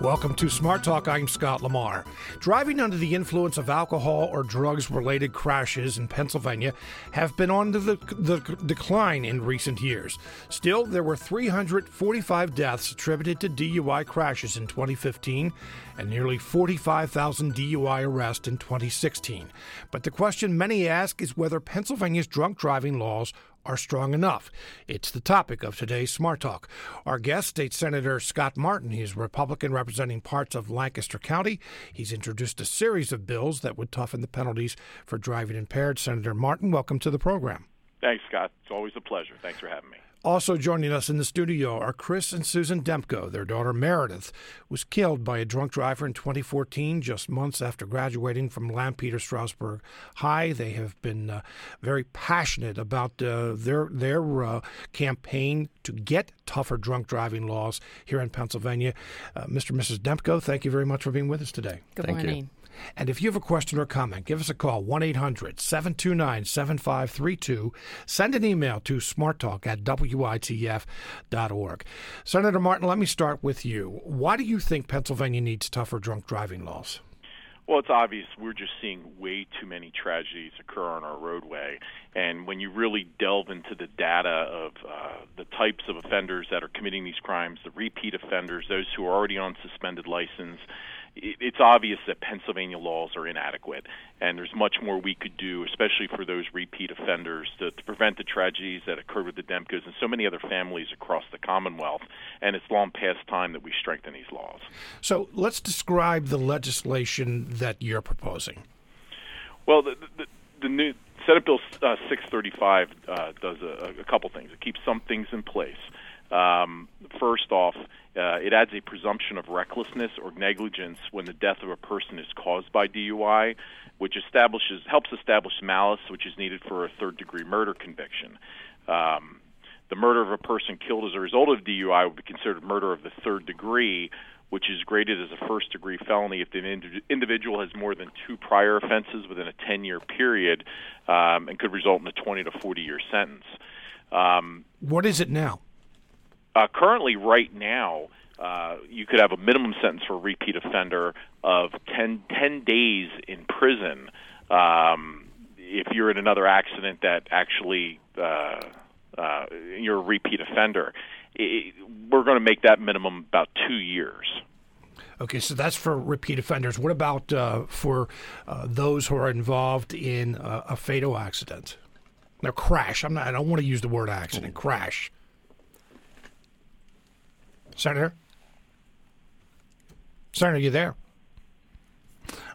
Welcome to Smart Talk. I'm Scott Lamar. Driving under the influence of alcohol or drugs related crashes in Pennsylvania have been on the, the decline in recent years. Still, there were 345 deaths attributed to DUI crashes in 2015 and nearly 45,000 DUI arrests in 2016. But the question many ask is whether Pennsylvania's drunk driving laws are strong enough. It's the topic of today's Smart Talk. Our guest, State Senator Scott Martin. He's a Republican representing parts of Lancaster County. He's introduced a series of bills that would toughen the penalties for driving impaired. Senator Martin, welcome to the program. Thanks, Scott. It's always a pleasure. Thanks for having me. Also joining us in the studio are Chris and Susan Demko. Their daughter Meredith was killed by a drunk driver in 2014, just months after graduating from Lampeter Strasburg High. They have been uh, very passionate about uh, their their uh, campaign to get tougher drunk driving laws here in Pennsylvania. Uh, Mr. and Mrs. Demko, thank you very much for being with us today. Good thank morning. You. And if you have a question or comment, give us a call, 1 800 729 7532. Send an email to smarttalk at WITF.org. Senator Martin, let me start with you. Why do you think Pennsylvania needs tougher drunk driving laws? Well, it's obvious we're just seeing way too many tragedies occur on our roadway. And when you really delve into the data of uh, the types of offenders that are committing these crimes, the repeat offenders, those who are already on suspended license, it's obvious that Pennsylvania laws are inadequate, and there's much more we could do, especially for those repeat offenders, to, to prevent the tragedies that occurred with the Demkos and so many other families across the Commonwealth. And it's long past time that we strengthen these laws. So let's describe the legislation that you're proposing. Well, the, the, the new Senate Bill uh, 635 uh, does a, a couple things. It keeps some things in place. Um, first off, uh, it adds a presumption of recklessness or negligence when the death of a person is caused by DUI, which establishes helps establish malice, which is needed for a third degree murder conviction. Um, the murder of a person killed as a result of DUI would be considered murder of the third degree, which is graded as a first degree felony if the individual has more than two prior offenses within a 10 year period um, and could result in a 20 to 40 year sentence. Um, what is it now? Uh, currently, right now, uh, you could have a minimum sentence for a repeat offender of 10, 10 days in prison um, if you're in another accident that actually uh, uh, you're a repeat offender. It, we're going to make that minimum about two years. Okay, so that's for repeat offenders. What about uh, for uh, those who are involved in uh, a fatal accident? Now, crash. I'm not. I don't want to use the word accident. Crash. Senator? Senator, you there?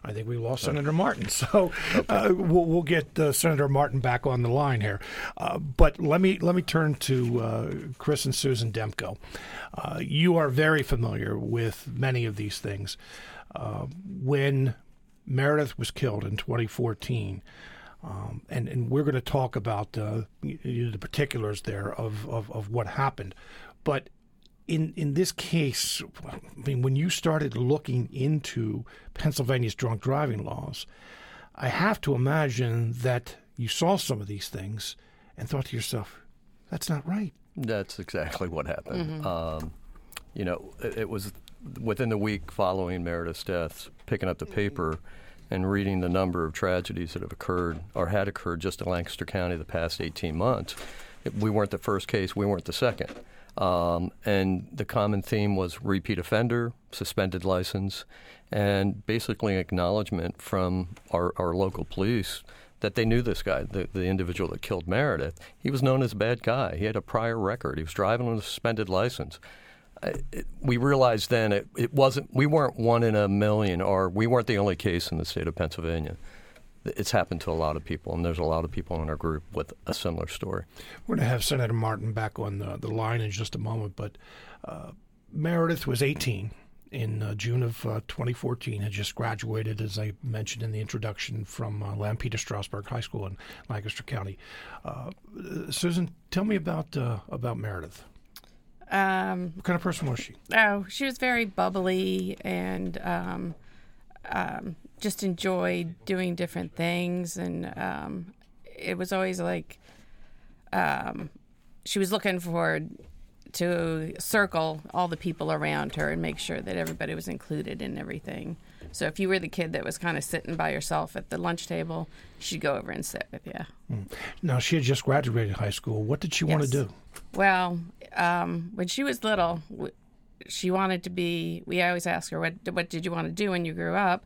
I think we lost Senator Martin. So uh, we'll, we'll, get uh, Senator Martin back on the line here. Uh, but let me let me turn to uh, Chris and Susan Demko. Uh, you are very familiar with many of these things. Uh, when Meredith was killed in 2014, um, and, and we're going to talk about the particulars there of, of, of what happened. But in in this case, I mean, when you started looking into Pennsylvania's drunk driving laws, I have to imagine that you saw some of these things and thought to yourself, "That's not right." That's exactly what happened. Mm-hmm. Um, you know, it, it, was within the week following Meredith's death, picking up the paper and reading the number of tragedies that have occurred or had occurred just in Lancaster County the past 18 months. We weren't the first case. We weren't the second. Um, and the common theme was repeat offender, suspended license, and basically acknowledgement from our, our local police that they knew this guy, the, the individual that killed Meredith. He was known as a bad guy. He had a prior record. He was driving on a suspended license. it, we realized then it, it wasn't. We weren't one in a million, or we weren't the only case in the state of Pennsylvania it's happened to a lot of people, and there's a lot of people in our group with a similar story. We're going to have Senator Martin back on the, the line in just a moment, but uh, Meredith was 18 in uh, June of uh, 2014, had just graduated, as I mentioned in the introduction, from uh, Lampeter Strasburg High School in Lancaster County. Uh, Susan, tell me about uh, about Meredith. Um, what kind of person was she? Oh, she was very bubbly and um, um, just enjoyed doing different things, and um, it was always like um, she was looking forward to circle all the people around her and make sure that everybody was included in everything. So if you were the kid that was kind of sitting by yourself at the lunch table, she'd go over and sit with you. Now she had just graduated high school. What did she want to do? Well, um, when she was little, she wanted to be. We always ask her, "What What did you want to do when you grew up?"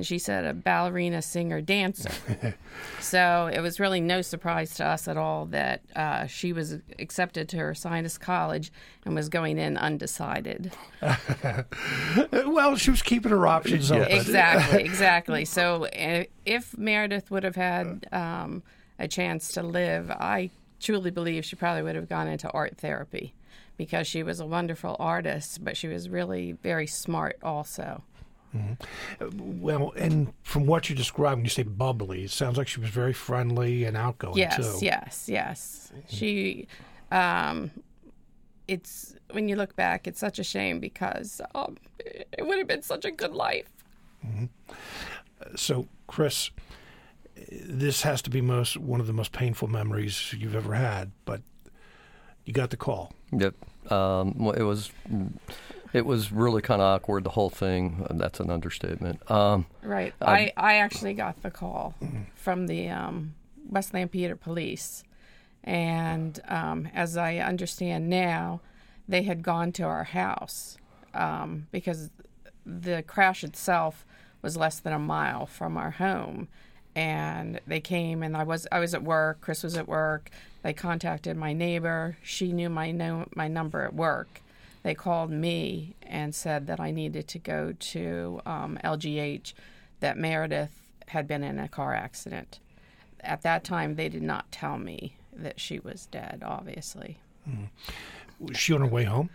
And she said, "A ballerina, singer, dancer." so it was really no surprise to us at all that uh, she was accepted to her sinus college and was going in undecided. Well, she was keeping her options open. exactly, exactly. So uh, if Meredith would have had um, a chance to live, I truly believe she probably would have gone into art therapy because she was a wonderful artist, but she was really very smart also. Well, and from what you describe when you say bubbly, it sounds like she was very friendly and outgoing Yes, too. yes, yes. She, um, it's when you look back, it's such a shame because um, it would have been such a good life. So, Chris, this has to be most one of the most painful memories you've ever had. But you got the call. Yep. Um, well, it was it was really kind of awkward. The whole thing. That's an understatement. Um, Right. I, I actually got the call from the um, West Lampeter police. And um, as I understand now, they had gone to our house um, because the crash itself was less than a mile from our home. And they came, and I was I was at work. Chris was at work. They contacted my neighbor. She knew my no, my number at work. They called me and said that I needed to go to um, LGH. That Meredith had been in a car accident. At that time, they did not tell me that she was dead. Obviously, Was she on her way home?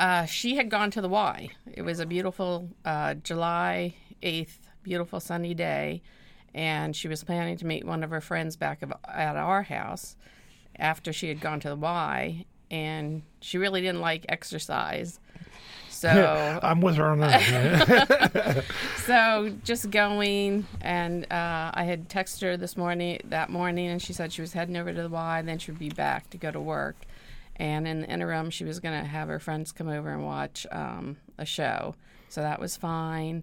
uh, she had gone to the Y. It was a beautiful uh, July 8th, beautiful sunny day, and she was planning to meet one of her friends back of, at our house after she had gone to the Y, and she really didn't like exercise. So, I'm with her on that. so just going, and uh, I had texted her this morning, that morning, and she said she was heading over to the Y, then she would be back to go to work. And in the interim, she was going to have her friends come over and watch um, a show. So that was fine.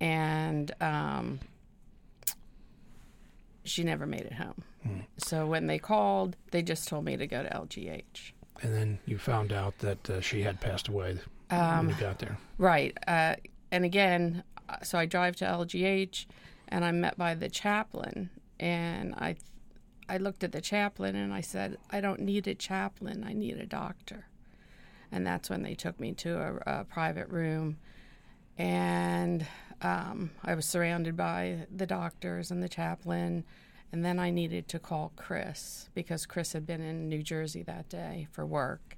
And um, she never made it home. So when they called, they just told me to go to LGH. And then you found out that uh, she had passed away Um, when you got there. Right. Uh, and again, uh, so I drive to LGH and I'm met by the chaplain. And I, I looked at the chaplain and I said, I don't need a chaplain, I need a doctor. And that's when they took me to a, a private room. And um, I was surrounded by the doctors and the chaplain. And then I needed to call Chris because Chris had been in New Jersey that day for work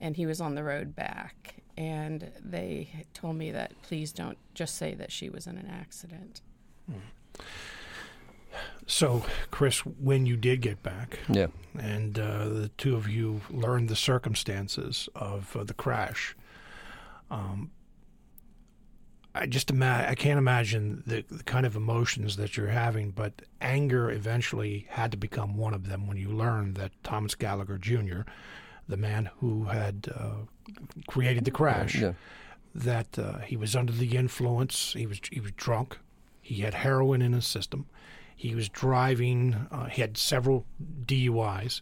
and he was on the road back. And they told me that please don't just say that she was in an accident. So, Chris, when you did get back, yeah. and uh, the two of you learned the circumstances of uh, the crash. Um, I just ima- I can't imagine the, the kind of emotions that you're having, but anger eventually had to become one of them when you learned that Thomas Gallagher Jr., the man who had uh, created the crash, Yeah. that uh, he was under the influence. He was he was drunk. He had heroin in his system. He was driving. Uh, he had several DUIs,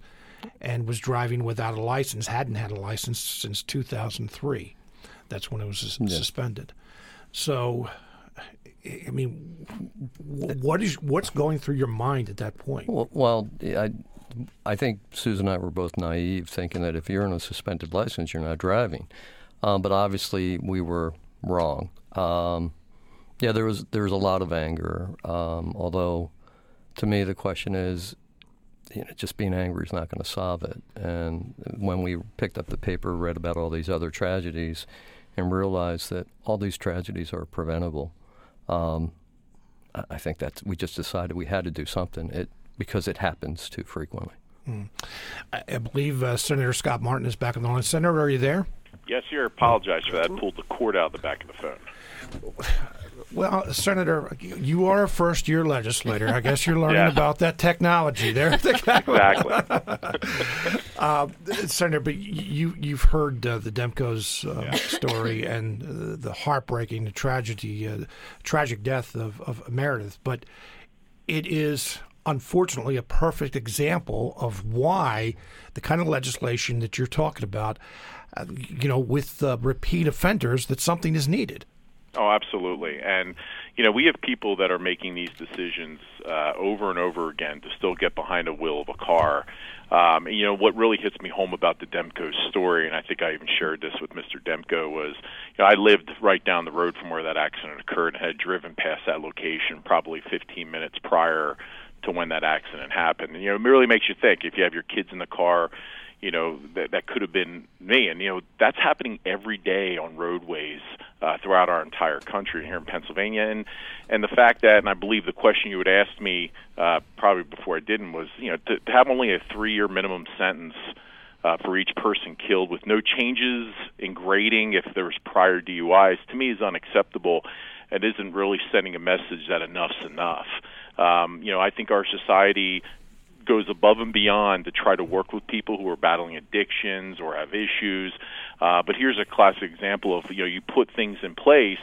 and was driving without a license. Hadn't had a license since 2003. That's when it was sus- suspended. So, I mean, what is what's going through your mind at that point? Well, I, I think Susan and I were both naive, thinking that if you're on a suspended license, you're not driving. Um, but obviously, we were wrong. Um, yeah, there was there was a lot of anger. Um, although, to me, the question is, you know, just being angry is not going to solve it. And when we picked up the paper, read about all these other tragedies, and realize that all these tragedies are preventable. Um, I- I think that we just decided we had to do something. It because it happens too frequently. I, I believe uh, Senator Scott Martin is back on the line. Senator, are you there? Yes, sir. Apologize for that. Pulled the cord out of the back of the phone. Well, Senator, you are a first year legislator. I guess you're learning about that technology there. exactly. uh, Senator, but you, you've heard uh, the Demko's uh, yeah. story and uh, the heartbreaking, the tragedy, uh, tragic death of, of Meredith. But it is unfortunately a perfect example of why the kind of legislation that you're talking about, uh, you know, with repeat offenders, that something is needed. Oh, absolutely. And, you know, we have people that are making these decisions uh, over and over again to still get behind a wheel of a car. Um, and, you know, what really hits me home about the Demko story, and I think I even shared this with Mr. Demko, was you know, I lived right down the road from where that accident occurred and had driven past that location probably 15 minutes prior to when that accident happened. And, you know, it really makes you think if you have your kids in the car, you know that that could have been me and you know that's happening every day on roadways uh, throughout our entire country here in Pennsylvania and and the fact that and I believe the question you would ask me uh, probably before I didn't was you know to, to have only a three year minimum sentence uh, for each person killed with no changes in grading if there was prior DUIs to me is unacceptable and isn't really sending a message that enough's enough. Um, you know, I think our society goes above and beyond to try to work with people who are battling addictions or have issues. Uh, but here's a classic example of you know you put things in place.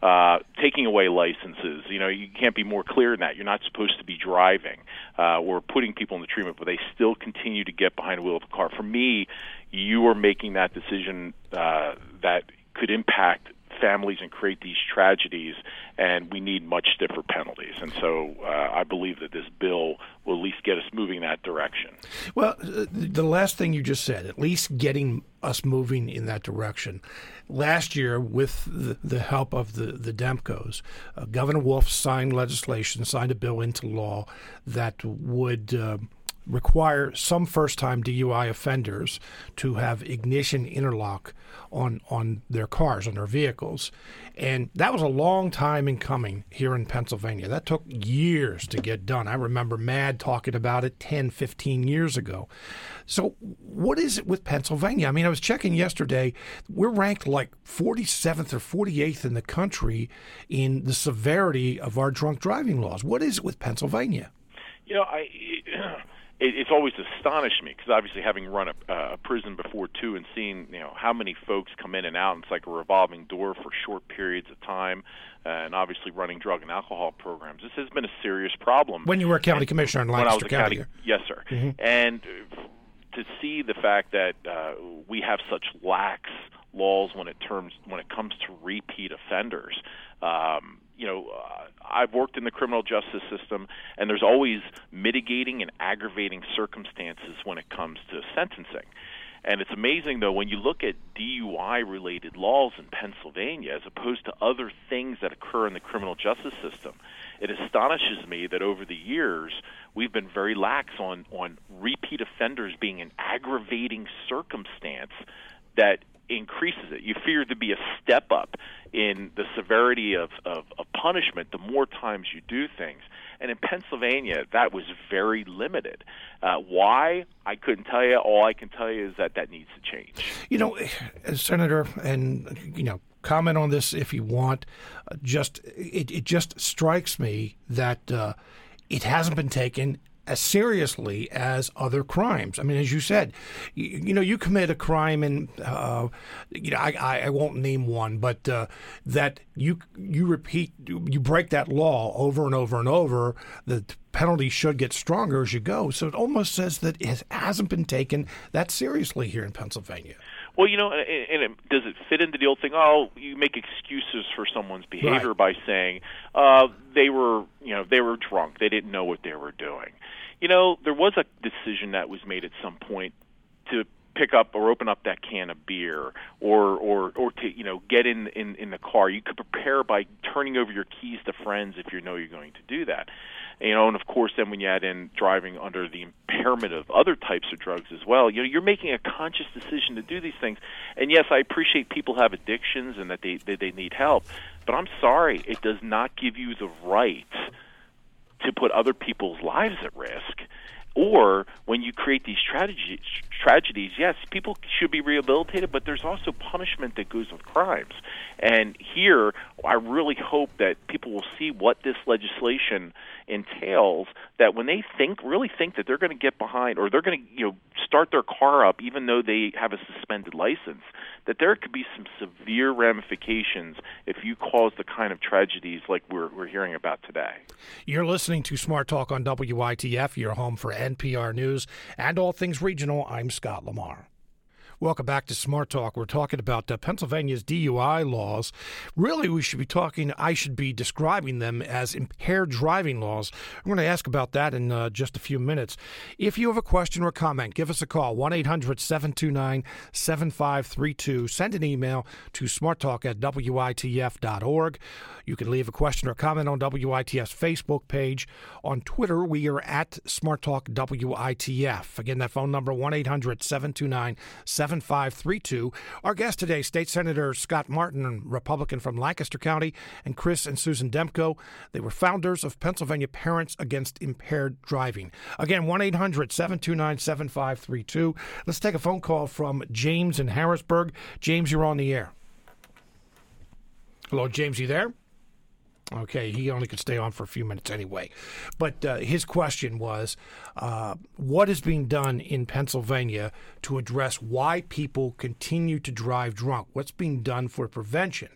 Uh, taking away licenses, you know, you can't be more clear than that. You're not supposed to be driving uh, or putting people in the treatment, but they still continue to get behind the wheel of a car. For me, you are making that decision uh, that could impact families and create these tragedies, and we need much stiffer penalties. And so uh, I believe that this bill will at least get us moving in that direction. Well, uh, the last thing you just said, at least getting us moving in that direction. Last year, with the, the help of the, the Demkos, uh, Governor Wolf signed legislation, signed a bill into law that would. Uh, require some first time DUI offenders to have ignition interlock on on their cars, on their vehicles. And that was a long time in coming here in Pennsylvania. That took years to get done. I remember MADD talking about it 10, 15 years ago. So, what is it with Pennsylvania? I mean, I was checking yesterday. We're ranked like 47th or 48th in the country in the severity of our drunk driving laws. What is it with Pennsylvania? You know, I it, it's always astonished me because obviously having run a, uh, a prison before too and seeing you know how many folks come in and out and it's like a revolving door for short periods of time uh, and obviously running drug and alcohol programs. This has been a serious problem. When you were a county and, commissioner in Lancaster when I was a county, yes sir. Mm-hmm. and to see the fact that uh, we have such lax laws when it terms when it comes to repeat offenders um, you know, uh, I've worked in the criminal justice system, and there's always mitigating and aggravating circumstances when it comes to sentencing. And it's amazing, though, when you look at DUI related laws in Pennsylvania as opposed to other things that occur in the criminal justice system, it astonishes me that over the years we've been very lax on, on repeat offenders being an aggravating circumstance that increases it. You fear to be a step up in the severity of, of, of punishment the more times you do things. And in Pennsylvania, that was very limited. Uh, why? I couldn't tell you. All I can tell you is that that needs to change. You know, Senator, and, you know, comment on this if you want. Uh, just it, it just strikes me that uh, it hasn't been taken as seriously as other crimes. I mean, as you said, you, you know, you commit a crime, and uh, you know, I, I won't name one, but uh, that you you repeat, you break that law over and over and over. The penalty should get stronger as you go. So it almost says that it hasn't been taken that seriously here in Pennsylvania. Well, you know, and, it, does it fit into the old thing? Oh, you make excuses for someone's behavior right. by saying uh, they were, you know, they were drunk, they didn't know what they were doing. You know, there was a decision that was made at some point to pick up or open up that can of beer or or or to you know get in in in the car. You could prepare by turning over your keys to friends if you know you're going to do that. You know and of course then when you add in driving under the impairment of other types of drugs as well you know you're making a conscious decision to do these things. And yes i appreciate people have addictions and that they they, they need help but i'm sorry it does not give you the right to put other people's lives at risk or when you create these tragedies, tragedies, yes, people should be rehabilitated, but there's also punishment that goes with crimes. And here, I really hope that people will see what this legislation entails. That when they think, really think that they're going to get behind, or they're going to, you know, start their car up, even though they have a suspended license, that there could be some severe ramifications if you cause the kind of tragedies like we're we're hearing about today. You're listening to Smart Talk on WITF, your home for NPR News and all things regional. I'm Scott Lamar. Welcome back to Smart Talk. We're talking about uh, Pennsylvania's DUI laws. Really, we should be talking, I should be describing them as impaired driving laws. I'm going to ask about that in uh, just a few minutes. If you have a question or comment, give us a call 1 800 729 7532. Send an email to smarttalk at witf.org. You can leave a question or comment on WITF's Facebook page. On Twitter, we are at Smart Talk WITF. Again, that phone number 1 800 729 7532. Our guest today, State Senator Scott Martin, Republican from Lancaster County, and Chris and Susan Demko. They were founders of Pennsylvania Parents Against Impaired Driving. Again, 1 800 729 7532. Let's take a phone call from James in Harrisburg. James, you're on the air. Hello, James, you there? Okay, he only could stay on for a few minutes anyway. But uh, his question was uh, what is being done in Pennsylvania to address why people continue to drive drunk? What's being done for prevention?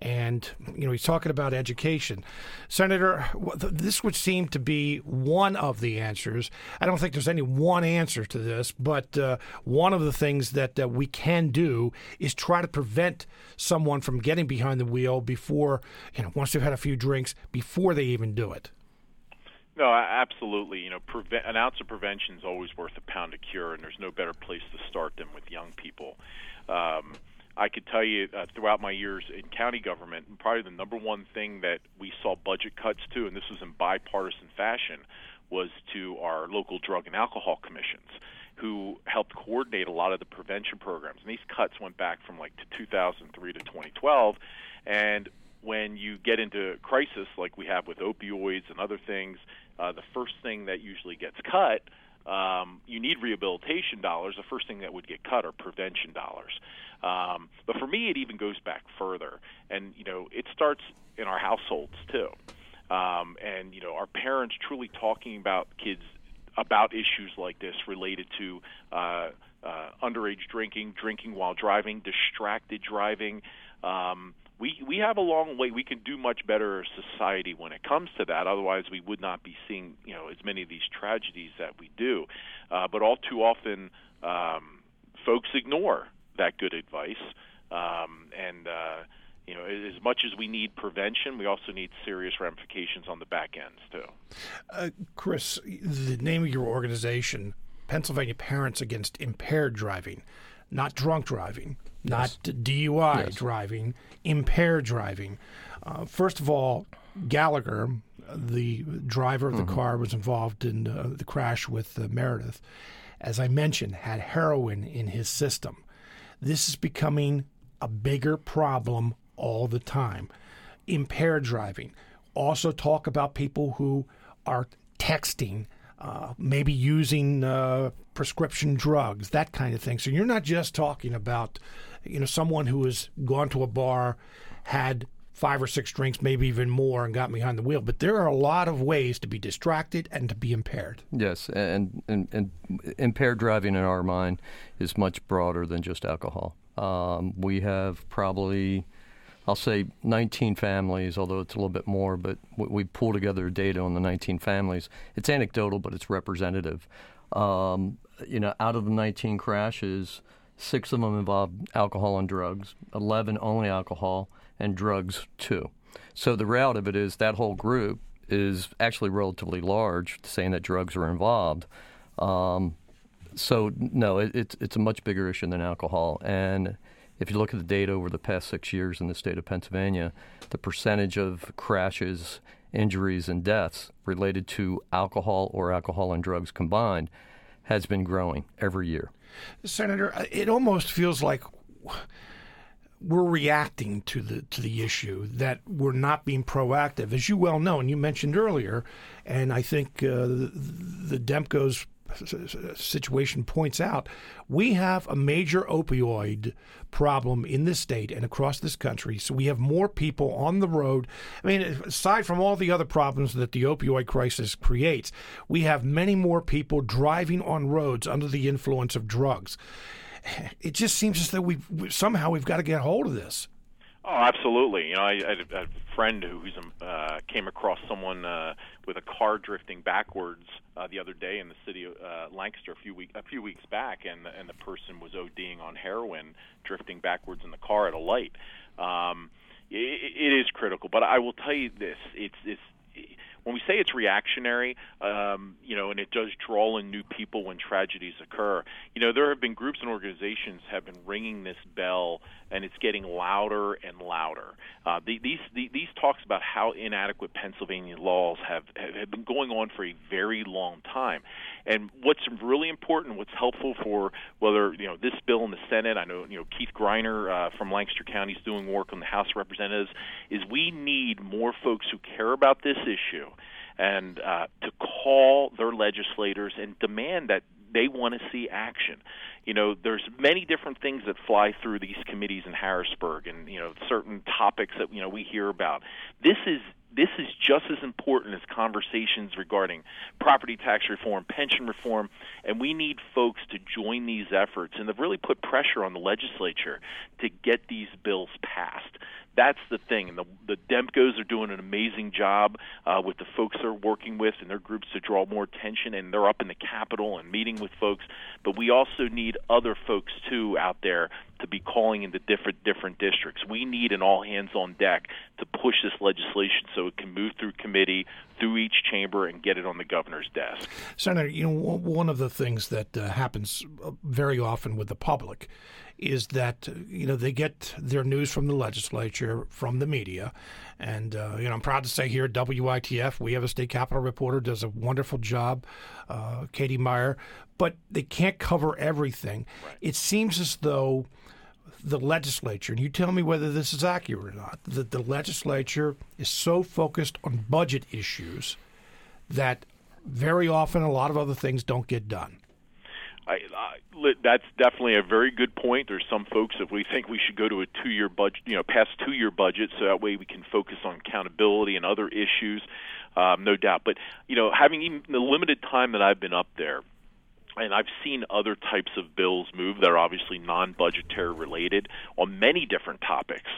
And, you know, he's talking about education. Senator, this would seem to be one of the answers. I don't think there's any one answer to this, but uh, one of the things that uh, we can do is try to prevent someone from getting behind the wheel before, you know, once they've had a few drinks, before they even do it. No, absolutely. You know, prevent, an ounce of prevention is always worth a pound of cure, and there's no better place to start than with young people. Um, I could tell you uh, throughout my years in county government, probably the number one thing that we saw budget cuts to, and this was in bipartisan fashion, was to our local drug and alcohol commissions, who helped coordinate a lot of the prevention programs. And these cuts went back from like to 2003 to 2012, and when you get into crisis like we have with opioids and other things, uh, the first thing that usually gets cut um, you need rehabilitation dollars. The first thing that would get cut are prevention dollars. Um, but for me, it even goes back further, and you know, it starts in our households too. Um, and you know, our parents truly talking about kids about issues like this related to uh, uh, underage drinking, drinking while driving, distracted driving. Um, we we have a long way. We can do much better as society when it comes to that. Otherwise, we would not be seeing you know as many of these tragedies that we do. Uh, but all too often, um, folks ignore that good advice. Um, and uh, you know, as much as we need prevention, we also need serious ramifications on the back ends too. Uh, Chris, the name of your organization, Pennsylvania Parents Against Impaired Driving, not drunk driving, yes. not DUI yes. driving, impaired driving. Uh, first of all, Gallagher, the driver of the mm-hmm. car, was involved in uh, the crash with uh, Meredith. As I mentioned, had heroin in his system. This is becoming a bigger problem all the time. Impaired driving. Also, talk about people who are texting, uh, maybe using uh, prescription drugs, that kind of thing. So you're not just talking about, you know, someone who has gone to a bar, had five or six drinks, maybe even more, and got behind the wheel. But there are a lot of ways to be distracted and to be impaired. Yes, and, and, and impaired driving in our mind is much broader than just alcohol. Um, we have probably, I'll say, 19 families, although it's a little bit more, but we, we pull together data on the 19 families. It's anecdotal, but it's representative. Um, you know, out of the 19 crashes, six of them involved alcohol and drugs, 11 only alcohol and drugs too. So the reality of it is that whole group is actually relatively large, saying that drugs are involved. Um, so no, it, it's it's a much bigger issue than alcohol. And if you look at the data over the past six years in the state of Pennsylvania, the percentage of crashes, injuries, and deaths related to alcohol or alcohol and drugs combined has been growing every year. Senator, it almost feels like we're reacting to the to the issue that we're not being proactive, as you well know, and you mentioned earlier, and I think uh, the, the situation points out, we have a major opioid problem in this state and across this country. So we have more people on the road. I mean, aside from all the other problems that the opioid crisis creates, we have many more people driving on roads under the influence of drugs. It just seems as though we somehow we've got to get hold of this. Oh, absolutely. You know, I, I had a friend who's uh, came across someone uh, with a car drifting backwards uh, the other day in the city of uh, Lancaster a few week a few weeks back, and and the person was ODing on heroin, drifting backwards in the car at a light. Um, it, it is critical, but I will tell you this: it's it's when we say it's reactionary, um, you know, and it does draw in new people when tragedies occur. You know, there have been groups and organizations have been ringing this bell, and it's getting louder and louder. Uh, the, these the, these talks about how inadequate Pennsylvania laws have have been going on for a very long time. And what's really important, what's helpful for whether you know this bill in the Senate, I know you know Keith Greiner uh, from Lancaster County is doing work on the House of Representatives, is we need more folks who care about this issue and uh, to call their legislators and demand that they want to see action. You know, there's many different things that fly through these committees in Harrisburg, and you know, certain topics that you know we hear about. This is this is just as important as conversations regarding property tax reform, pension reform, and we need folks to join these efforts and to really put pressure on the legislature to get these bills passed that's the thing. And the, the Demkos are doing an amazing job uh, with the folks they're working with and their groups to draw more attention. And they're up in the Capitol and meeting with folks. But we also need other folks too out there to be calling into different different districts. We need an all hands on deck to push this legislation so it can move through committee, through each chamber, and get it on the governor's desk. Senator, you know one of the things that uh, happens uh, very often with the public is that you know they get their news from the legislature, from the media, and uh, you know I'm proud to say here at WITF we have a state capitol reporter does a wonderful job, uh, Katie Meyer, but they can't cover everything. Right. It seems as though the legislature, and you tell me whether this is accurate or not, that the legislature is so focused on budget issues that very often a lot of other things don't get done. I, I, that's definitely a very good point. There's some folks that we think we should go to a two-year budget, you know, past two-year budget, so that way we can focus on accountability and other issues, um, no doubt. But you know, having even the limited time that I've been up there, and I've seen other types of bills move that are obviously non-budgetary related on many different topics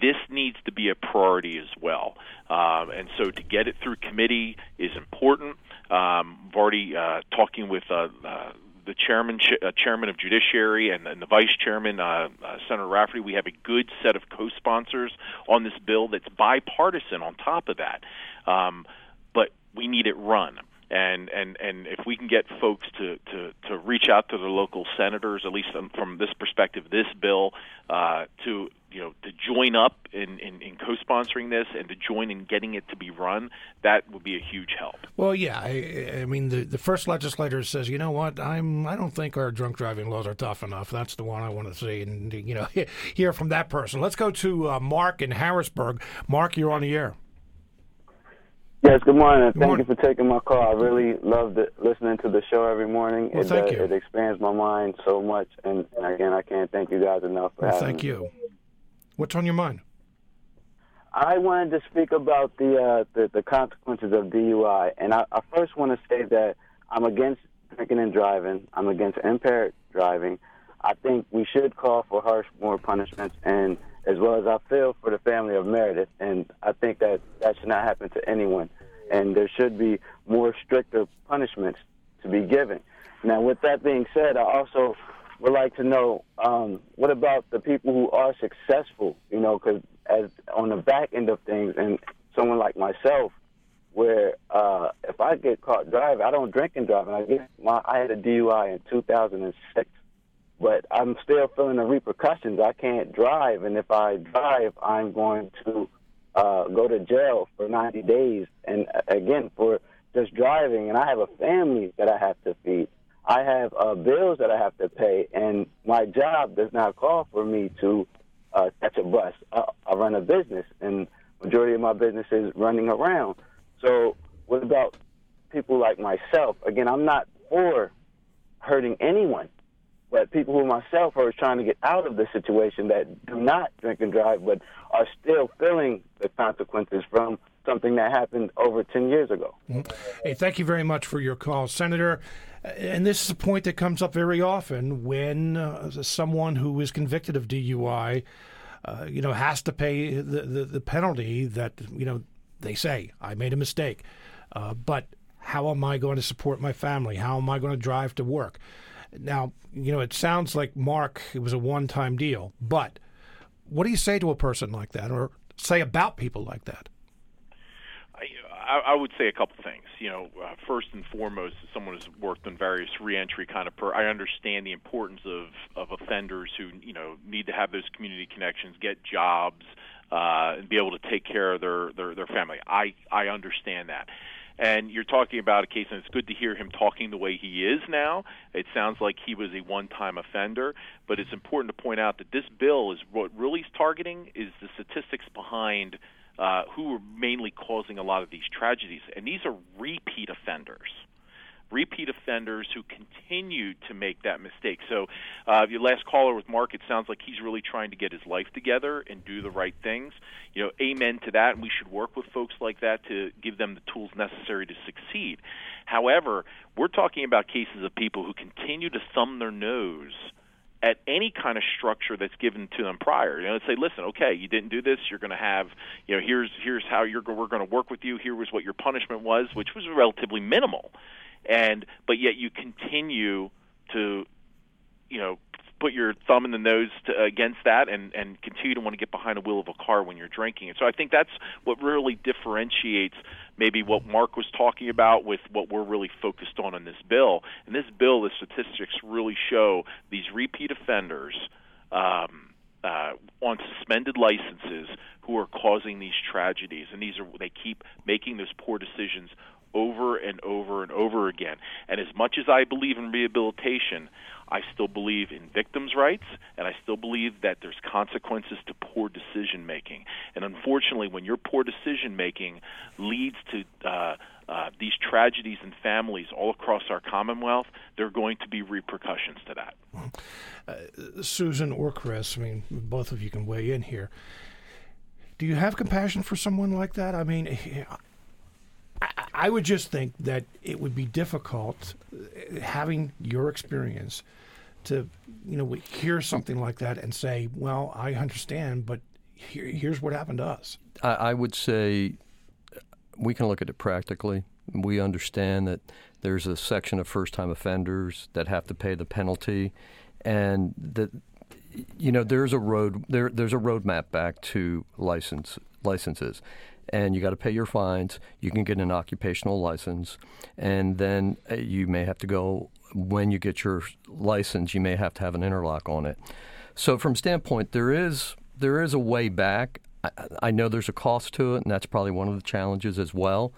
this needs to be a priority as well. Um, and so to get it through committee is important. Um, I've already uh, talking with uh, uh, the chairman uh, chairman of judiciary and, and the vice chairman uh, uh, Senator Rafferty. We have a good set of co-sponsors on this bill that's bipartisan. On top of that, um, but we need it run and and and if we can get folks to to to reach out to their local senators, at least from this perspective, this bill uh, to you know to join up in, in, in, co-sponsoring this and to join in getting it to be run, that would be a huge help. Well, yeah, I, I mean the the first legislator says, you know what, I'm I don't think our drunk driving laws are tough enough. That's the one I want to see, and you know hear from that person. Let's go to uh, Mark in Harrisburg. Mark, you're on the air. Yes, good morning. Good Thank morning. you for taking my call. I really love the, listening to the show every morning. Well, it, thank uh, you. It expands my mind so much, and, and again, I can't thank you guys enough for well, having Thank you. What's on your mind? I wanted to speak about the uh, the, the consequences of DUI, and I, I first want to say that I'm against drinking and driving. I'm against impaired driving. I think we should call for harsh, more punishments, and as well as I feel for the family of Meredith, and I think that that should not happen to anyone, and there should be more stricter punishments to be given. Now, with that being said, I also would like to know um, what about the people who are successful, you know, because as on the back end of things, and someone like myself, where uh, if I get caught driving, I don't drink and drive, and I get my I had a DUI in 2006 but I'm still feeling the repercussions. I can't drive, and if I drive, I'm going to uh, go to jail for 90 days. And uh, again, for just driving, and I have a family that I have to feed. I have uh, bills that I have to pay, and my job does not call for me to uh, catch a bus. I, I run a business, and majority of my business is running around. So, what about people like myself? Again, I'm not or hurting anyone, but people who myself are trying to get out of the situation that do not drink and drive, but are still feeling the consequences from something that happened over 10 years ago. Hey, thank you very much for your call, Senator. And this is a point that comes up very often when uh, someone who is convicted of DUI, uh, you know, has to pay the, the, the, penalty that, you know, they say, I made a mistake. Uh, but how am I going to support my family? How am I going to drive to work? Now, you know, it sounds like Mark, it was a one time deal, but what do you say to a person like that or say about people like that? I, I would say a couple things. You know, uh, first and foremost, as someone who's worked on various reentry kind of per, I understand the importance of of offenders who you know need to have those community connections, get jobs, uh, and be able to take care of their their, their family. I I understand that. And you're talking about a case, and it's good to hear him talking the way he is now. It sounds like he was a one-time offender, but it's important to point out that this bill is what really is targeting is the statistics behind uh, who are mainly causing a lot of these tragedies. And these are repeat offenders. Repeat offenders who continue to make that mistake. So, uh, your last caller with Mark, it sounds like he's really trying to get his life together and do the right things. You know, amen to that, and we should work with folks like that to give them the tools necessary to succeed. However, we're talking about cases of people who continue to thumb their nose at any kind of structure that's given to them prior. You know, say, listen, okay, you didn't do this. You're going to have, you know, here's here's how you're we're going to work with you. Here was what your punishment was, which was relatively minimal, and but yet you continue to, you know, put your thumb in the nose to, against that and and continue to want to get behind the wheel of a car when you're drinking. And so I think that's what really differentiates maybe what Mark was talking about with what we're really focused on in this bill. In this bill, the statistics really show these repeat offenders. Um, uh, on suspended licenses who are causing these tragedies and these are they keep making those poor decisions over and over and over again and as much as I believe in rehabilitation I still believe in victims' rights, and I still believe that there's consequences to poor decision making. And unfortunately, when your poor decision making leads to uh, uh, these tragedies in families all across our Commonwealth, there are going to be repercussions to that. Uh, Susan or Chris, I mean, both of you can weigh in here. Do you have compassion for someone like that? I mean, I would just think that it would be difficult uh, having your experience to you know hear something like that and say, "Well, I understand, but here, here's what happened to us." I, I would say we can look at it practically. We understand that there's a section of first-time offenders that have to pay the penalty, and that you know there's a road there there's a roadmap back to license licenses and you got to pay your fines. You can get an occupational license, and then uh, you may have to go when you get your license. You may have to have an interlock on it. So, from standpoint, there is there is a way back. I, I know there's a cost to it, and that's probably one of the challenges as well.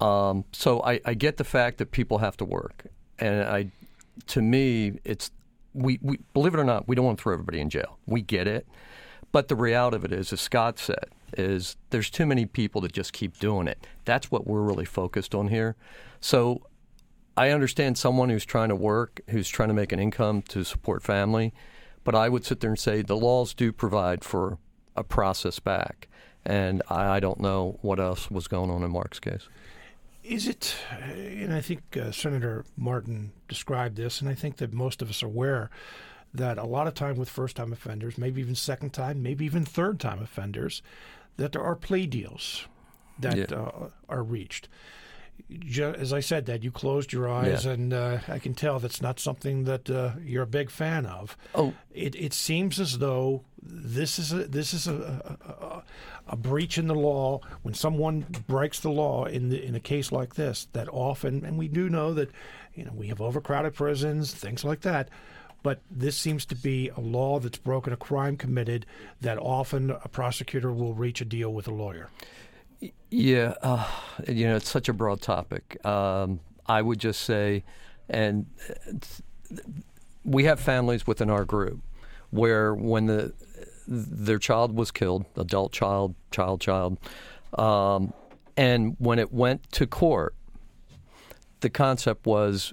Um, so, I, I get the fact that people have to work, and I, to me, it's we, we believe it or not, we don't want to throw everybody in jail. We get it, but the reality of it is, as Scott said, is there's too many people that just keep doing it. That's what we're really focused on here. So I understand someone who's trying to work, who's trying to make an income to support family, but I would sit there and say the laws do provide for a process back. And I, I don't know what else was going on in Mark's case. Is it, and I think uh, Senator Martin described this, and I think that most of us are aware that a lot of time with first time offenders, maybe even second time, maybe even third time offenders, that there are plea deals that yeah. uh, are reached. as I said, that you closed your eyes, yeah. and uh, I can tell that's not something that uh, you're a big fan of. Oh, it, it seems as though this is a this is a, a, a, breach in the law. When someone breaks the law in the, in a case like this, that often, and we do know that, you know, we have overcrowded prisons, things like that but this seems to be a law that's broken, a crime committed, that often a prosecutor will reach a deal with a lawyer. Yeah, uh, you know, it's such a broad topic. Um, I would just say, and we have families within our group where when the their child was killed, adult child, child, child, um, and when it went to court, the concept was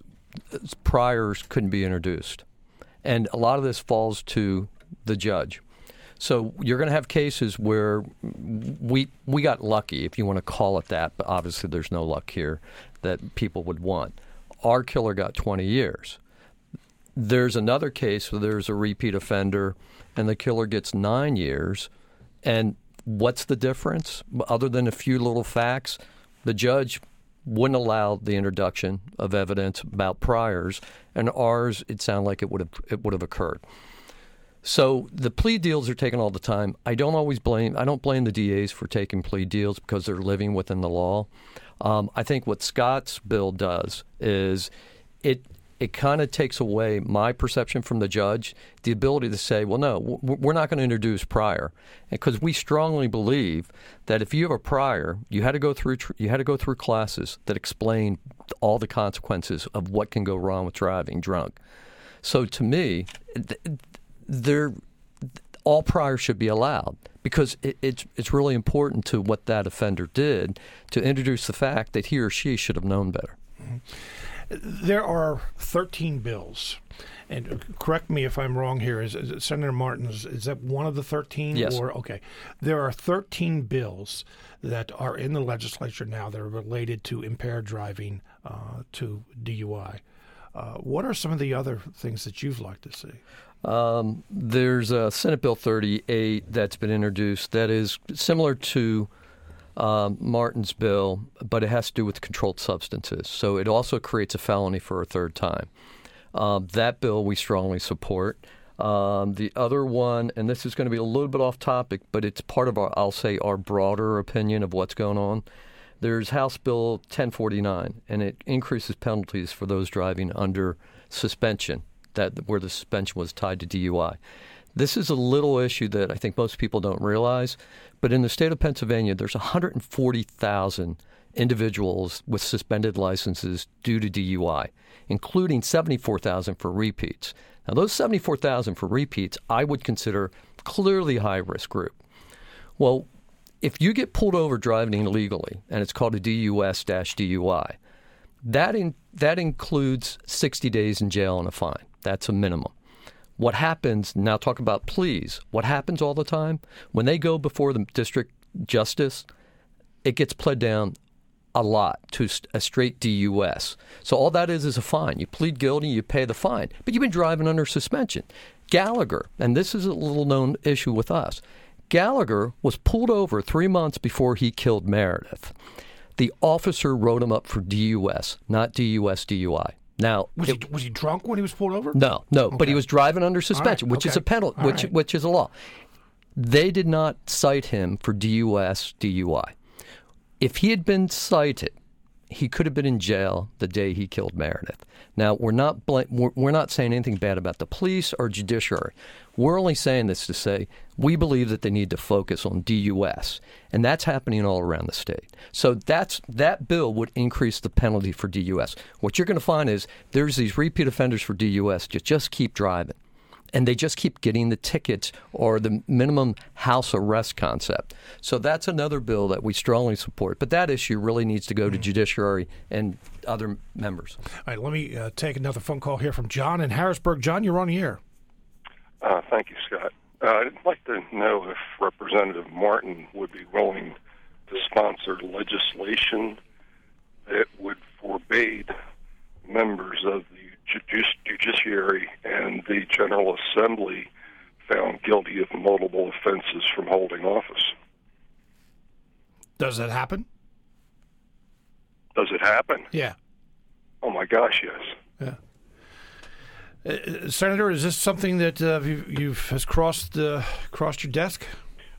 priors couldn't be introduced. And a lot of this falls to the judge. So you're going to have cases where we we got lucky, if you want to call it that, but obviously there's no luck here that people would want. Our killer got 20 years. There's another case where there's a repeat offender and the killer gets nine years. And what's the difference? Other than a few little facts, the judge wouldn't allow the introduction of evidence about priors, and ours, it sounded like it would have it would have occurred. So the plea deals are taken all the time. I don't always blame. I don't blame the DAs for taking plea deals because they're living within the law. Um, I think what Scott's bill does is it it kind of takes away my perception from the judge, the ability to say, well, no, we're not going to introduce prior, because we strongly believe that if you have a prior, you had to go through you had to go through classes that explain all the consequences of what can go wrong with driving drunk. So to me, there all prior should be allowed because it, it's it's really important to what that offender did to introduce the fact that he or she should have known better. Mm-hmm. There are 13 bills. And correct me if I'm wrong here. Is, is Senator Martin's? Is that one of the 13? Yes. Or okay, there are 13 bills that are in the legislature now that are related to impaired driving, uh, to DUI. Uh, what are some of the other things that you'd like to see? Um, there's a Senate Bill 38 that's been introduced that is similar to um, Martin's bill, but it has to do with controlled substances. So it also creates a felony for a third time. Um, that bill we strongly support. Um, the other one, and this is going to be a little bit off topic, but it's part of our, I'll say, our broader opinion of what's going on. There's House Bill 1049, and it increases penalties for those driving under suspension that where the suspension was tied to DUI. This is a little issue that I think most people don't realize, but in the state of Pennsylvania, there's 140,000 individuals with suspended licenses due to DUI, including 74,000 for repeats. Now, those 74,000 for repeats, I would consider clearly high risk group. Well, if you get pulled over driving illegally, and it's called a DUS DUI, that in, that includes 60 days in jail and a fine. That's a minimum. What happens, now talk about pleas, what happens all the time? When they go before the district justice, it gets pled down a lot to a straight DUS. So all that is is a fine. You plead guilty, you pay the fine, but you've been driving under suspension. Gallagher, and this is a little known issue with us. Gallagher was pulled over three months before he killed Meredith. The officer wrote him up for DUS, not DUS DUI. Now, was, it, he, was he drunk when he was pulled over? No, no, okay. but he was driving under suspension, right, which okay. is a penalty, which right. which is a law. They did not cite him for DUS DUI. If he had been cited, he could have been in jail the day he killed Meredith. Now, we're not bl- we're not saying anything bad about the police or judiciary. We're only saying this to say we believe that they need to focus on DUS, and that's happening all around the state. So that's that bill would increase the penalty for DUS. What you're going to find is there's these repeat offenders for DUS just just keep driving and they just keep getting the tickets or the minimum house arrest concept. So that's another bill that we strongly support. But that issue really needs to go to mm-hmm. judiciary and other members. All right, let me uh, take another phone call here from John in Harrisburg. John, you're on the air. Uh, thank you, Scott. Uh, I'd like to know if Representative Martin would be willing to sponsor legislation that would forbade members of the judiciary and the General Assembly found guilty of multiple offenses from holding office. Does that happen? Does it happen? Yeah. Oh my gosh, yes. Yeah. Uh, Senator, is this something that uh, you, you've has crossed uh, crossed your desk?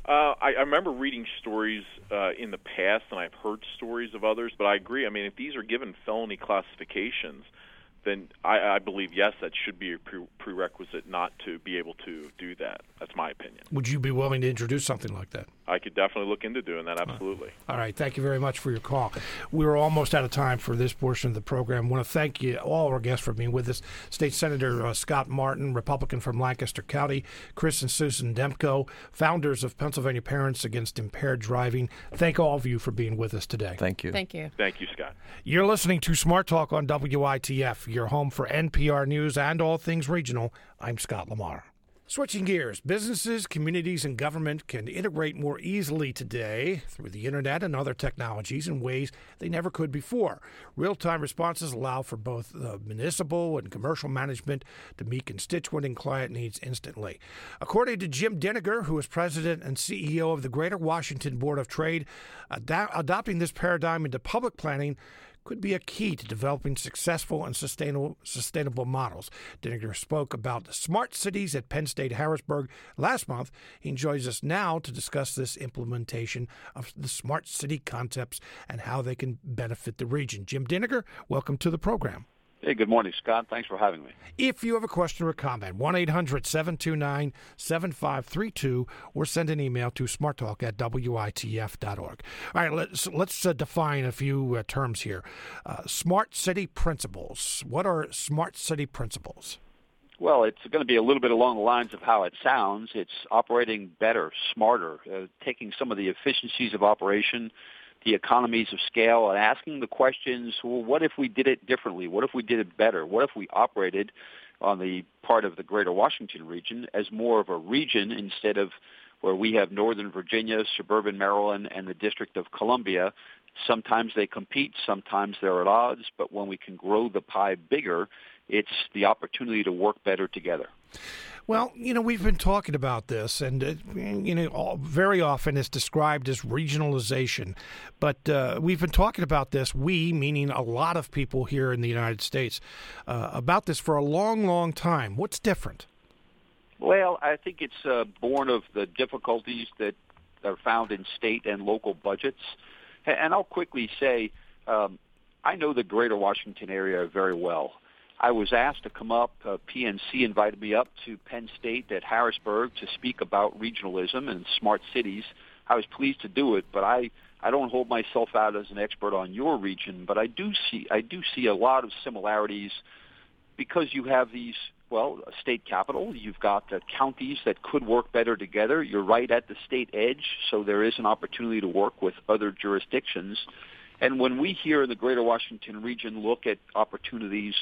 Uh, I, I remember reading stories uh, in the past, and I've heard stories of others. But I agree. I mean, if these are given felony classifications, then I, I believe yes, that should be a pre- prerequisite not to be able to do that. That's my opinion. Would you be willing to introduce something like that? I could definitely look into doing that. Absolutely. All right. Thank you very much for your call. We're almost out of time for this portion of the program. I want to thank you, all our guests, for being with us. State Senator uh, Scott Martin, Republican from Lancaster County, Chris and Susan Demko, founders of Pennsylvania Parents Against Impaired Driving. Thank all of you for being with us today. Thank you. Thank you. Thank you, Scott. You're listening to Smart Talk on WITF your home for NPR News and all things regional. I'm Scott Lamar. Switching gears, businesses, communities, and government can integrate more easily today through the internet and other technologies in ways they never could before. Real time responses allow for both municipal and commercial management to meet constituent and client needs instantly. According to Jim Dinegar, who is president and CEO of the Greater Washington Board of Trade, ad- adopting this paradigm into public planning could be a key to developing successful and sustainable sustainable models. Dinegar spoke about the smart cities at Penn State Harrisburg last month. He joins us now to discuss this implementation of the smart city concepts and how they can benefit the region. Jim Dinegar, welcome to the program. Hey, good morning, Scott. Thanks for having me. If you have a question or comment, 1 800 729 7532 or send an email to smarttalk at witf.org. All right, let's, let's uh, define a few uh, terms here. Uh, smart city principles. What are smart city principles? Well, it's going to be a little bit along the lines of how it sounds. It's operating better, smarter, uh, taking some of the efficiencies of operation the economies of scale and asking the questions, well, what if we did it differently? What if we did it better? What if we operated on the part of the greater Washington region as more of a region instead of where we have Northern Virginia, suburban Maryland, and the District of Columbia. Sometimes they compete, sometimes they're at odds, but when we can grow the pie bigger, it's the opportunity to work better together. Well, you know, we've been talking about this, and uh, you know, very often it's described as regionalization. But uh, we've been talking about this, we meaning a lot of people here in the United States, uh, about this for a long, long time. What's different? Well, I think it's uh, born of the difficulties that are found in state and local budgets. And I'll quickly say, um, I know the greater Washington area very well. I was asked to come up. Uh, PNC invited me up to Penn State at Harrisburg to speak about regionalism and smart cities. I was pleased to do it, but I I don't hold myself out as an expert on your region, but I do see I do see a lot of similarities because you have these well, a state capital. You've got uh, counties that could work better together. You're right at the state edge, so there is an opportunity to work with other jurisdictions. And when we here in the Greater Washington region look at opportunities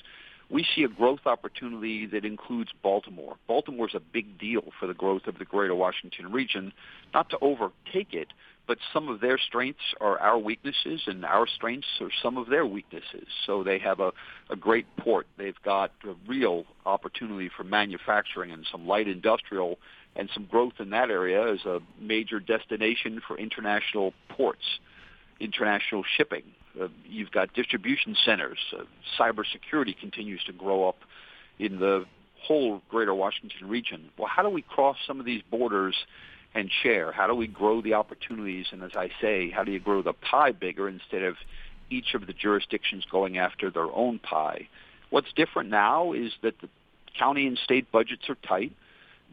we see a growth opportunity that includes Baltimore. Baltimore is a big deal for the growth of the greater Washington region, not to overtake it, but some of their strengths are our weaknesses and our strengths are some of their weaknesses. So they have a, a great port. They've got a real opportunity for manufacturing and some light industrial and some growth in that area as a major destination for international ports, international shipping. Uh, you've got distribution centers. Uh, cybersecurity continues to grow up in the whole greater Washington region. Well, how do we cross some of these borders and share? How do we grow the opportunities? And as I say, how do you grow the pie bigger instead of each of the jurisdictions going after their own pie? What's different now is that the county and state budgets are tight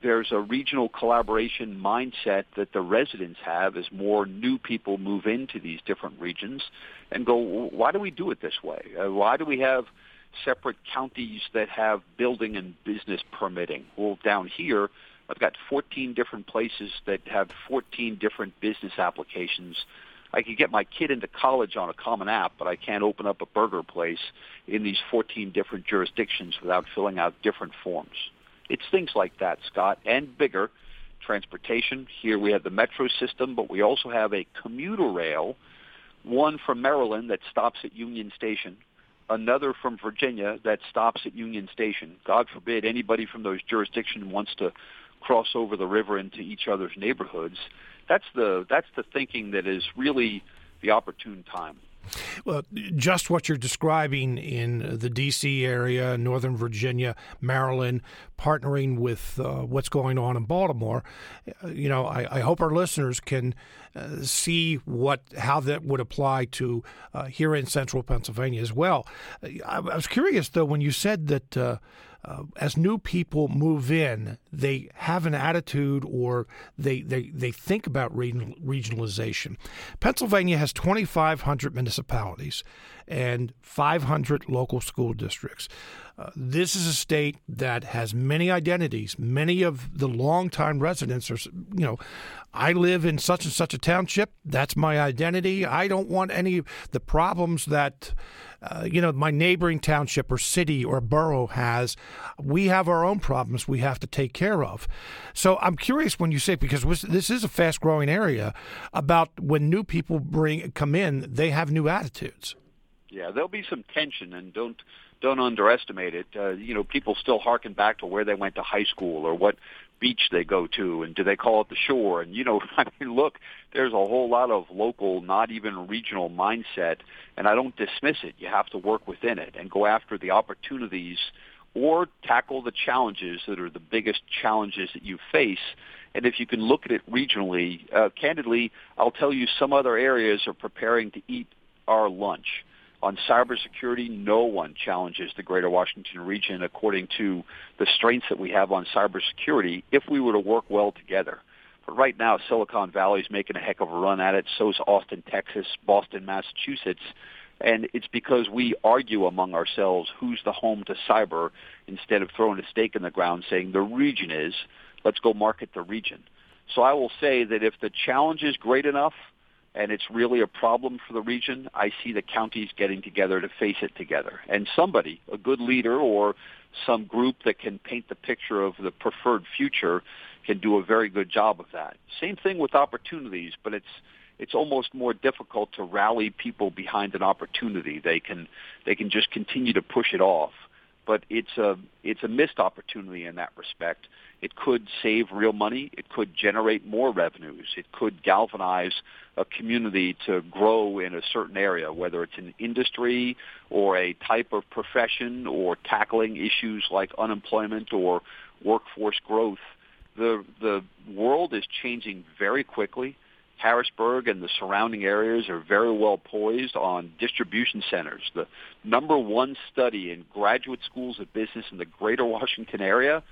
there's a regional collaboration mindset that the residents have as more new people move into these different regions and go, why do we do it this way? Uh, why do we have separate counties that have building and business permitting? Well, down here, I've got 14 different places that have 14 different business applications. I could get my kid into college on a common app, but I can't open up a burger place in these 14 different jurisdictions without filling out different forms. It's things like that, Scott, and bigger. Transportation. Here we have the metro system, but we also have a commuter rail, one from Maryland that stops at Union Station, another from Virginia that stops at Union Station. God forbid anybody from those jurisdictions wants to cross over the river into each other's neighborhoods. That's the that's the thinking that is really the opportune time. Well, just what you're describing in the D.C. area, Northern Virginia, Maryland, partnering with uh, what's going on in Baltimore, uh, you know, I, I hope our listeners can uh, see what how that would apply to uh, here in Central Pennsylvania as well. I, I, was curious though when you said that uh, as new people move in, they have an attitude or they, they, they think about regionalization. Pennsylvania has 2,500 municipalities and 500 local school districts. Uh, this is a state that has many identities. Many of the longtime residents are, you know, I live in such and such a township. That's my identity. I don't want any of the problems that, uh, you know, my neighboring township or city or borough has. We have our own problems we have to take care of. So I'm curious when you say because this is a fast growing area about when new people bring come in, they have new attitudes. Yeah, there'll be some tension, and don't don't underestimate it. Uh, you know, people still harken back to where they went to high school or what beach they go to, and do they call it the shore? And you know, I mean, look, there's a whole lot of local, not even regional mindset, and I don't dismiss it. You have to work within it and go after the opportunities or tackle the challenges that are the biggest challenges that you face. And if you can look at it regionally, uh, candidly, I'll tell you some other areas are preparing to eat our lunch. On cybersecurity, no one challenges the greater Washington region according to the strengths that we have on cybersecurity if we were to work well together. But right now, Silicon Valley is making a heck of a run at it. So is Austin, Texas, Boston, Massachusetts. And it's because we argue among ourselves who's the home to cyber instead of throwing a stake in the ground saying the region is, let's go market the region. So I will say that if the challenge is great enough, and it's really a problem for the region, I see the counties getting together to face it together. And somebody, a good leader or some group that can paint the picture of the preferred future can do a very good job of that. Same thing with opportunities, but it's it's almost more difficult to rally people behind an opportunity. They can they can just continue to push it off. But it's a it's a missed opportunity in that respect. It could save real money. It could generate more revenues. It could galvanize a community to grow in a certain area, whether it's an industry or a type of profession or tackling issues like unemployment or workforce growth. The, the world is changing very quickly. Harrisburg and the surrounding areas are very well poised on distribution centers. The number one study in graduate schools of business in the greater Washington area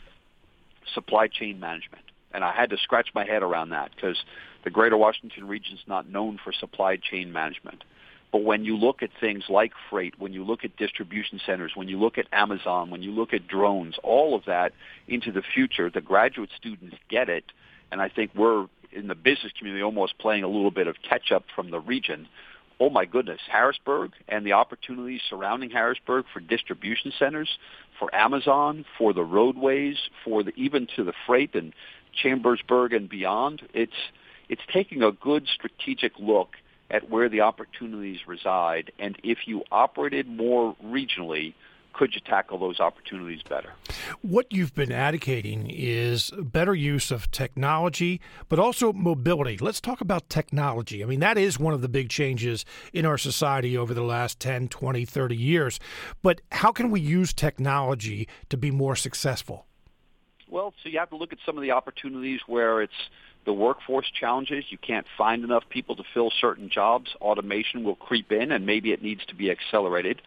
supply chain management. And I had to scratch my head around that because the greater Washington region is not known for supply chain management. But when you look at things like freight, when you look at distribution centers, when you look at Amazon, when you look at drones, all of that into the future, the graduate students get it. And I think we're in the business community almost playing a little bit of catch up from the region. Oh my goodness, Harrisburg and the opportunities surrounding Harrisburg for distribution centers, for Amazon, for the roadways, for the even to the freight and Chambersburg and beyond. It's it's taking a good strategic look at where the opportunities reside, and if you operated more regionally, could you tackle those opportunities better? What you've been advocating is better use of technology, but also mobility. Let's talk about technology. I mean, that is one of the big changes in our society over the last 10, 20, 30 years. But how can we use technology to be more successful? Well, so you have to look at some of the opportunities where it's the workforce challenges. You can't find enough people to fill certain jobs. Automation will creep in, and maybe it needs to be accelerated.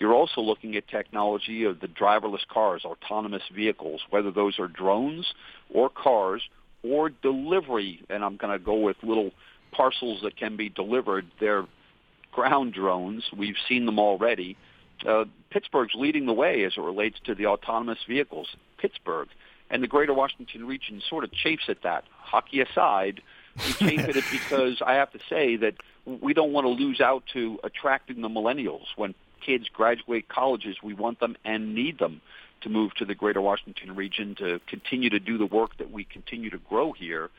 You're also looking at technology of the driverless cars, autonomous vehicles, whether those are drones or cars or delivery. And I'm going to go with little parcels that can be delivered. They're ground drones. We've seen them already. Uh, Pittsburgh's leading the way as it relates to the autonomous vehicles. Pittsburgh and the greater Washington region sort of chafes at that. Hockey aside, we chafe at it because I have to say that we don't want to lose out to attracting the millennials. When kids graduate colleges, we want them and need them to move to the greater Washington region to continue to do the work that we continue to grow here.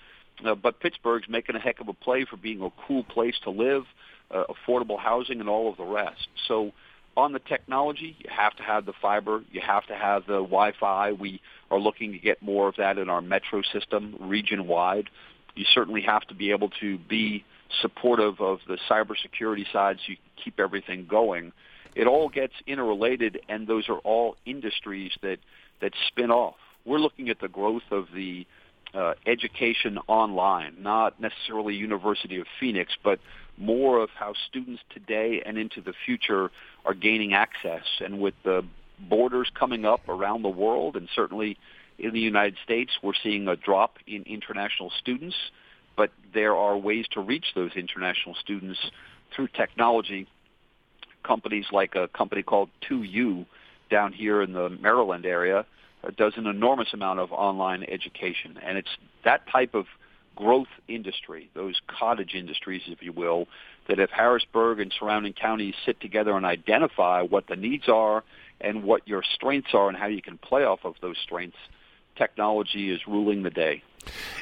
Uh, but Pittsburgh's making a heck of a play for being a cool place to live, uh, affordable housing, and all of the rest. So on the technology, you have to have the fiber, you have to have the Wi-Fi. We are looking to get more of that in our metro system region wide. You certainly have to be able to be supportive of the cybersecurity side so you keep everything going it all gets interrelated, and those are all industries that that spin off. We're looking at the growth of the uh, education online, not necessarily University of Phoenix, but more of how students today and into the future are gaining access. And with the borders coming up around the world, and certainly in the United States, we're seeing a drop in international students, but there are ways to reach those international students through technology companies like a company called 2U down here in the Maryland area uh, does an enormous amount of online education, and it's that type of growth industry, those cottage industries, if you will, that if Harrisburg and surrounding counties sit together and identify what the needs are and what your strengths are and how you can play off of those strengths, technology is ruling the day.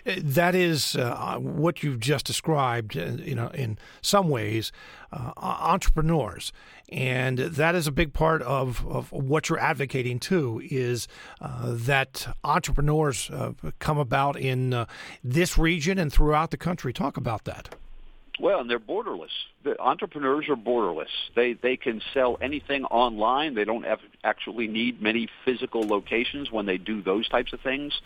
Uh, that is uh, what you've just described. Uh, you know, in some ways, uh, entrepreneurs, and that is a big part of, of what you're advocating too. Is uh, that entrepreneurs uh, come about in this region and throughout the country? Talk about that. Well, and they're borderless. The entrepreneurs are borderless. They they can sell anything online. They don't have, actually need many physical locations when they do those types of things.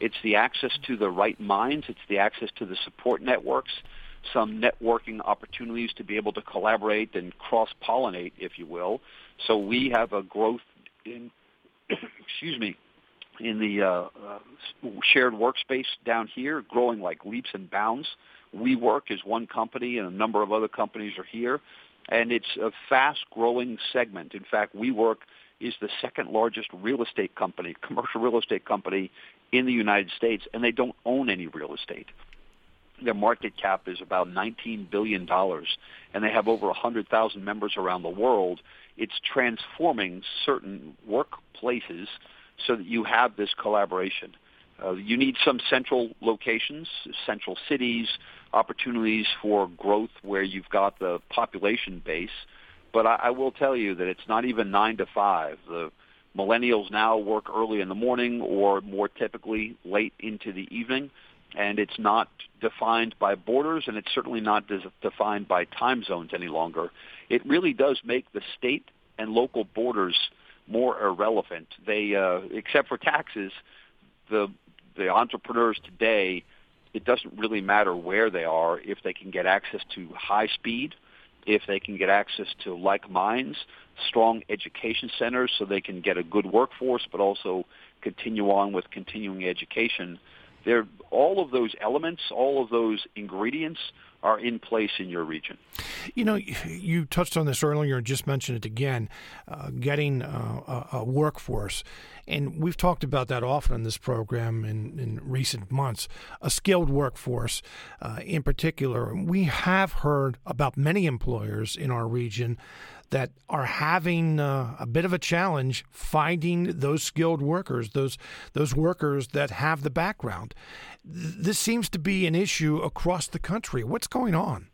It's the access to the right minds. It's the access to the support networks, some networking opportunities to be able to collaborate and cross-pollinate, if you will. So we have a growth in, excuse me, in the uh, uh, shared workspace down here, growing like leaps and bounds. WeWork is one company, and a number of other companies are here, and it's a fast-growing segment. In fact, WeWork is the second largest real estate company, commercial real estate company in the United States, and they don't own any real estate. Their market cap is about $19 billion, and they have over 100,000 members around the world. It's transforming certain workplaces so that you have this collaboration. Uh, you need some central locations, central cities, opportunities for growth where you've got the population base. But I, I will tell you that it's not even nine to five. The millennials now work early in the morning or more typically late into the evening, and it's not defined by borders, and it's certainly not defined by time zones any longer. It really does make the state and local borders more irrelevant. They, uh, except for taxes, the the entrepreneurs today, it doesn't really matter where they are if they can get access to high speed, if they can get access to like minds, strong education centers so they can get a good workforce, but also continue on with continuing education. There, all of those elements, all of those ingredients are in place in your region. You know, you touched on this earlier and just mentioned it again uh, getting uh, a, workforce. And we've talked about that often in this program in, in recent months. A skilled workforce, uh, in particular. We have heard about many employers in our region that are having uh, a bit of a challenge finding those skilled workers, those those workers that have the background. This seems to be an issue across the country. What's going on?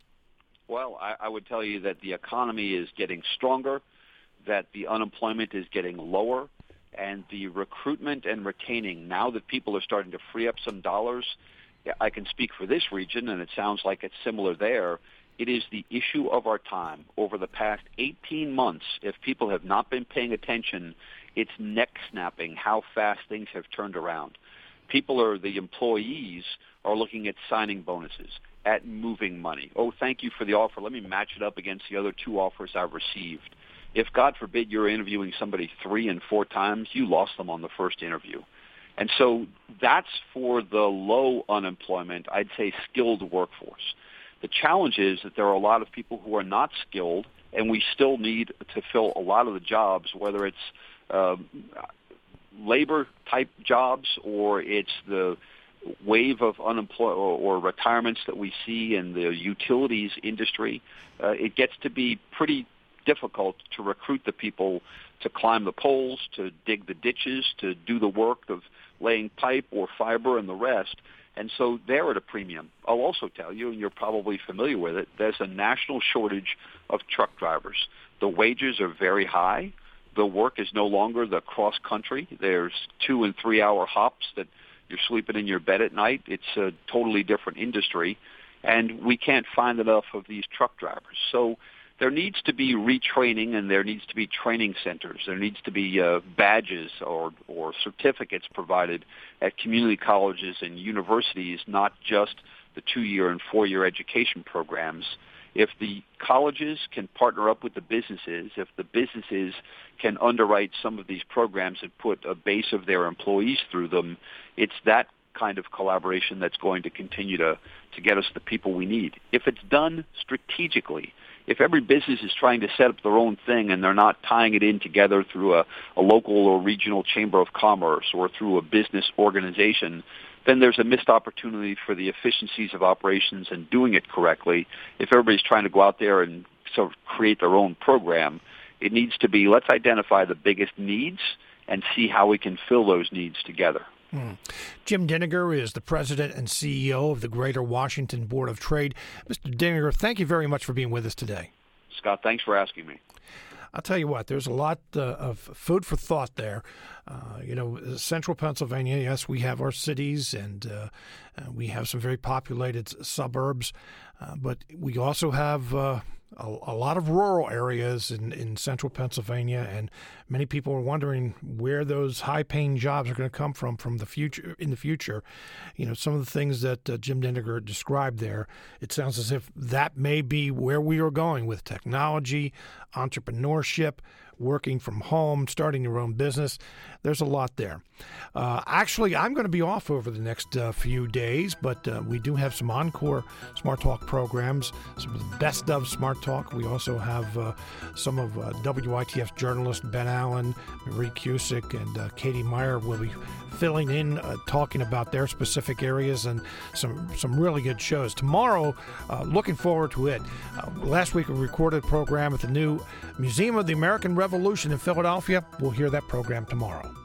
Well, I, I would tell you that the economy is getting stronger, that the unemployment is getting lower, and the recruitment and retaining. Now that people are starting to free up some dollars, I can speak for this region, and it sounds like it's similar there it is the issue of our time. Over the past 18 months, if people have not been paying attention, it's neck snapping how fast things have turned around. People are, the employees are looking at signing bonuses, at moving money. Oh, thank you for the offer. Let me match it up against the other two offers I've received. If, God forbid, you're interviewing somebody three and four times, you lost them on the first interview. And so that's for the low unemployment, I'd say skilled workforce. The challenge is that there are a lot of people who are not skilled, and we still need to fill a lot of the jobs, whether it's uh, labor type jobs or it's the wave of unemployment or, or, retirements that we see in the utilities industry. Uh, it gets to be pretty difficult to recruit the people to climb the poles, to dig the ditches, to do the work of laying pipe or fiber and the rest. And so they're at a premium. I'll also tell you, and you're probably familiar with it, there's a national shortage of truck drivers. The wages are very high. The work is no longer the cross country. There's two and three hour hops that you're sleeping in your bed at night. It's a totally different industry. And we can't find enough of these truck drivers. So there needs to be retraining and there needs to be training centers. There needs to be uh, badges or, or certificates provided at community colleges and universities, not just the two-year and four-year education programs. If the colleges can partner up with the businesses, if the businesses can underwrite some of these programs and put a base of their employees through them, it's that kind of collaboration that's going to continue to, to get us the people we need. If it's done strategically, if every business is trying to set up their own thing and they're not tying it in together through a, a local or regional chamber of commerce or through a business organization, then there's a missed opportunity for the efficiencies of operations and doing it correctly. If everybody's trying to go out there and sort of create their own program, it needs to be let's identify the biggest needs and see how we can fill those needs together. Mm. Jim Dinegar is the president and CEO of the Greater Washington Board of Trade. Mr. Dinegar, thank you very much for being with us today. Scott, thanks for asking me. I'll tell you what, there's a lot uh, of food for thought there. Uh, you know, central Pennsylvania, yes, we have our cities and uh, uh we have some very populated suburbs, uh, but we also have uh, a, a, lot of rural areas in, in central Pennsylvania, and many people are wondering where those high-paying jobs are going to come from from the future. In the future, you know, some of the things that uh, Jim Dinegar described there, it sounds as if that may be where we are going with technology, entrepreneurship, working from home, starting your own business. There's a lot there. Uh, actually, I'm going to be off over the next uh, few days, but uh, we do have some encore Smart Talk programs, some of the best of Smart Talk. We also have uh, some of uh, WITF journalist Ben Allen, Marie Cusick, and uh, Katie Meyer will be filling in, talking about their specific areas and some some really good shows. Tomorrow, looking forward to it. Last week we recorded a program at the new Museum of the American Revolution in Philadelphia. We'll hear that program tomorrow.